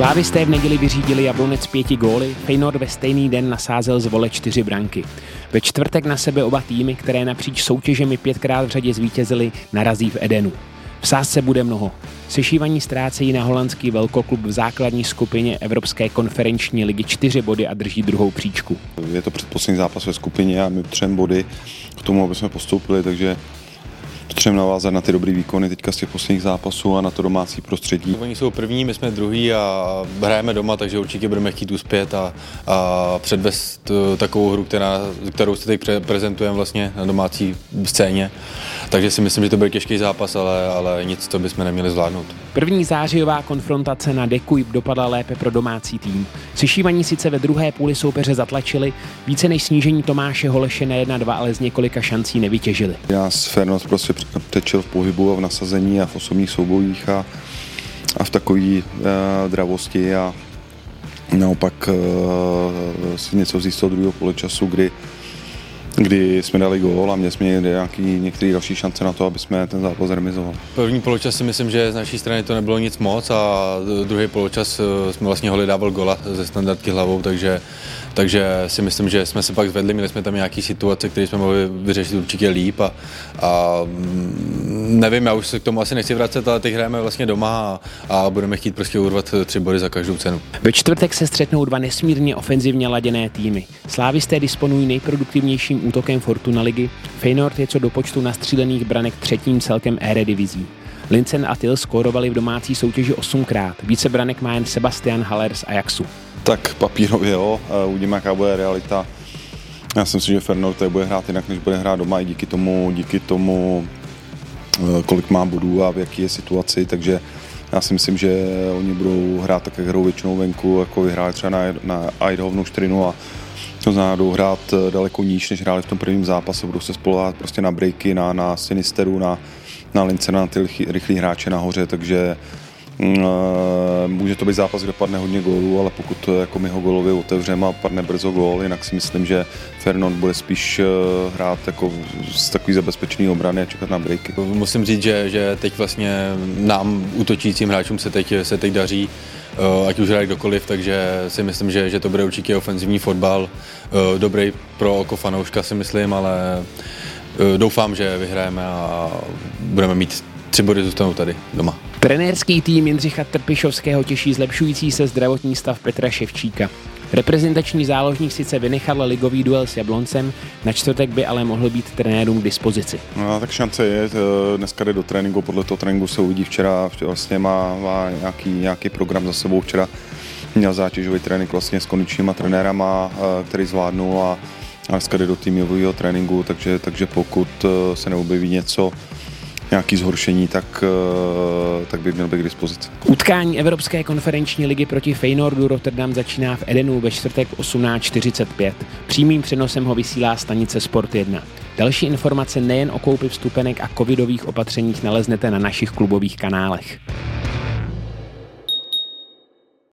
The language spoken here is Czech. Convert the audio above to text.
Slávisté v neděli vyřídili Jablonec pěti góly, Feynord ve stejný den nasázel z vole čtyři branky. Ve čtvrtek na sebe oba týmy, které napříč soutěžemi pětkrát v řadě zvítězili, narazí v Edenu. V sázce bude mnoho. Sešívaní ztrácejí na holandský velkoklub v základní skupině Evropské konferenční ligy čtyři body a drží druhou příčku. Je to předposlední zápas ve skupině a my třem body k tomu, aby jsme postoupili, takže potřebujeme navázat na ty dobré výkony teďka z těch posledních zápasů a na to domácí prostředí. Oni jsou první, my jsme druhý a hrajeme doma, takže určitě budeme chtít uspět a, a předvést eh, takovou hru, která, kterou si teď prezentujeme vlastně na domácí scéně. Takže si myslím, že to byl těžký zápas, ale, ale nic, co bychom neměli zvládnout. První zářijová konfrontace na Dekuip dopadla lépe pro domácí tým. Sešívaní sice ve druhé půli soupeře zatlačili, více než snížení Tomáše Holeše na 1-2, ale z několika šancí nevytěžili. Já s Fernost prostě tečil v pohybu a v nasazení a v osobních soubojích a, a v takové uh, dravosti a naopak uh, si něco vzít z toho druhého poločasu, kdy kdy jsme dali gól a měli jsme nějaký, některé další šance na to, aby jsme ten zápas remizovali. První poločas si myslím, že z naší strany to nebylo nic moc a druhý poločas eh, jsme vlastně holi dával gola ze standardky hlavou, takže, takže si myslím, že jsme se pak zvedli, měli jsme tam nějaké situace, které jsme mohli vyřešit určitě líp a, a mm, nevím, já už se k tomu asi nechci vracet, ale teď hrajeme vlastně doma a, a budeme chtít prostě urvat tři body za každou cenu. Ve čtvrtek se střetnou dva nesmírně ofenzivně laděné týmy. Slávisté disponují nejproduktivnějším útokem Fortuna ligy, Feynord je co do počtu nastřílených branek třetím celkem Eredivizí. Lincen a Till skórovali v domácí soutěži osmkrát. Více branek má jen Sebastian Haller z Ajaxu. Tak papírově jo, uvidíme, jaká bude realita. Já si myslím, že Fernand tady bude hrát jinak, než bude hrát doma i díky tomu, díky tomu eh, kolik má bodů a v jaký je situaci, takže já si myslím, že oni budou hrát tak, jak hrajou většinou venku, jako vyhráli třeba na, na Idahovnu 4 a to znamená, jdou hrát eh, daleko níž, než hráli v tom prvním zápase, budou se spolovat prostě na breaky, na, na Sinisteru, na, na Lince, na ty rychlí hráče nahoře, takže může to být zápas, kde padne hodně gólů, ale pokud jako my ho gólově otevřeme a padne brzo gól, jinak si myslím, že Fernand bude spíš eh, hrát jako z takový zabezpečený obrany a čekat na breaky. Musím říct, že, že teď vlastně nám, útočícím hráčům se teď, se teď daří Eh, ať už hraje kdokoliv, takže si myslím, že, že to bude určitě ofenzivní fotbal, eh, dobrý pro oko fanouška si myslím, ale eh, doufám, že vyhrajeme a budeme mít tři body zůstanou tady doma. Trenérský tým Jindřicha Trpišovského těší zlepšující se zdravotní stav Petra Ševčíka. Reprezentační záložník sice vynechal ligový duel s Jabloncem, na čtvrtek by ale mohl být trenérům k dispozici. No, tak šance je, eh, dneska jde do tréninku, podle toho tréninku se uvidí včera, vlastně má, má nějaký, nějaký program za sebou včera, měl zátěžový trénink vlastně s konečnýma trenérama, eh, který zvládnul a, a dneska jde do týmového tréninku, takže, takže pokud eh, se neobjeví něco, nějaký zhoršení, tak, eh, tak by měl být k dispozici. Utkání Evropské konferenční ligy proti Feynordu Rotterdam začíná v Edenu ve čtvrtek 18.45. Přímým přenosem ho vysílá stanice Sport 1. Další informace nejen o koupi vstupenek a covidových opatřeních naleznete na našich klubových kanálech.